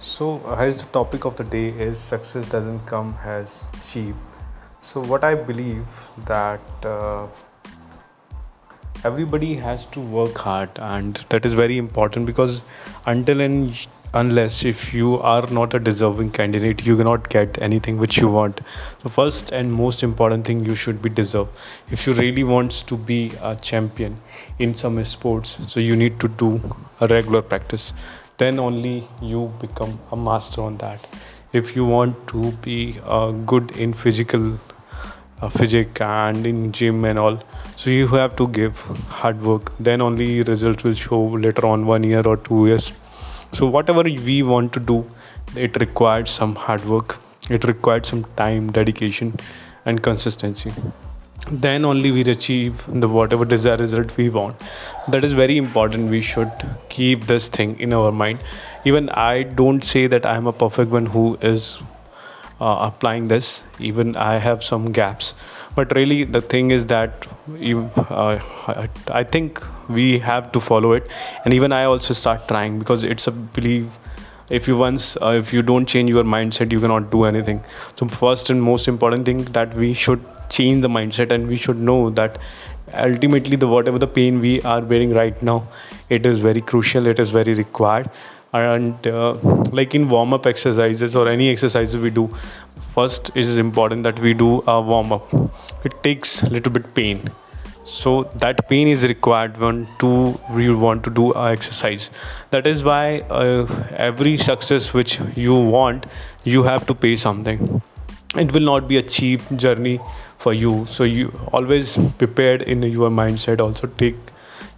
So, uh, as the topic of the day is success doesn't come as cheap. So, what I believe that uh, everybody has to work hard, and that is very important because until and unless if you are not a deserving candidate, you cannot get anything which you want. So, first and most important thing you should be deserve. If you really wants to be a champion in some sports, so you need to do a regular practice then only you become a master on that. If you want to be uh, good in physical uh, and in gym and all so you have to give hard work. Then only results will show later on one year or two years. So whatever we want to do it requires some hard work. It requires some time dedication and consistency then only we achieve the whatever desired result we want. That is very important. We should keep this thing in our mind. Even i don't say that i am a perfect one who is uh, applying this. Even i have some gaps. But really the thing is that uh, i think we have to follow it. And even i also start trying because it's a belief if you once uh, if you don't change your mindset you cannot do anything. So first and most important thing that we should change the mindset and we should know that ultimately the whatever the pain we are bearing right now it is very crucial it is very required. And uh, like in warm up exercises or any exercises we do first it is important that we do a warm up. It takes a little bit pain so that pain is required when to we want to do a exercise that is why uh, every success which you want you have to pay something it will not be a cheap journey for you so you always prepared in your mindset also take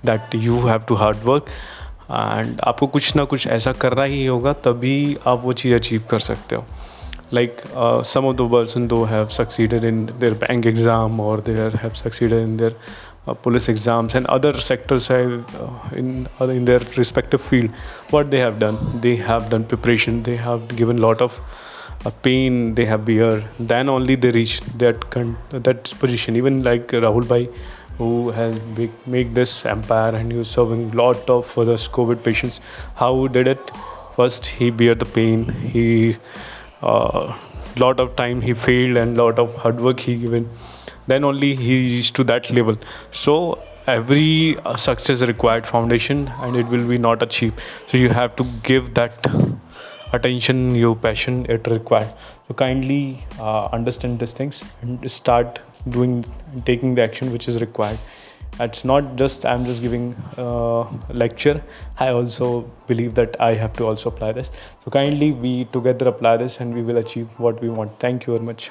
that you have to hard work and आपको कुछ ना कुछ ऐसा करना ही होगा तभी आप वो चीज़ अचीव कर सकते हो like uh, some of the person though have succeeded in their bank exam or they have succeeded in their uh, police exams and other sectors have, uh, in uh, in their respective field. What they have done? They have done preparation. They have given lot of uh, pain they have bear. Then only they reach that con- that position. Even like rahul bhai who has make, make this empire and he was serving lot of for this covid patients how did it? First he bear the pain. He uh, lot of time he failed and lot of hard work he given. Then only he reached to that level. So every uh, success required foundation and it will be not achieved. So you have to give that attention your passion it required. So kindly uh, understand these things and start doing taking the action which is required it's not just i'm just giving uh, lecture. I also believe that i have to also apply this. So kindly we together apply this and we will achieve what we want. Thank you very much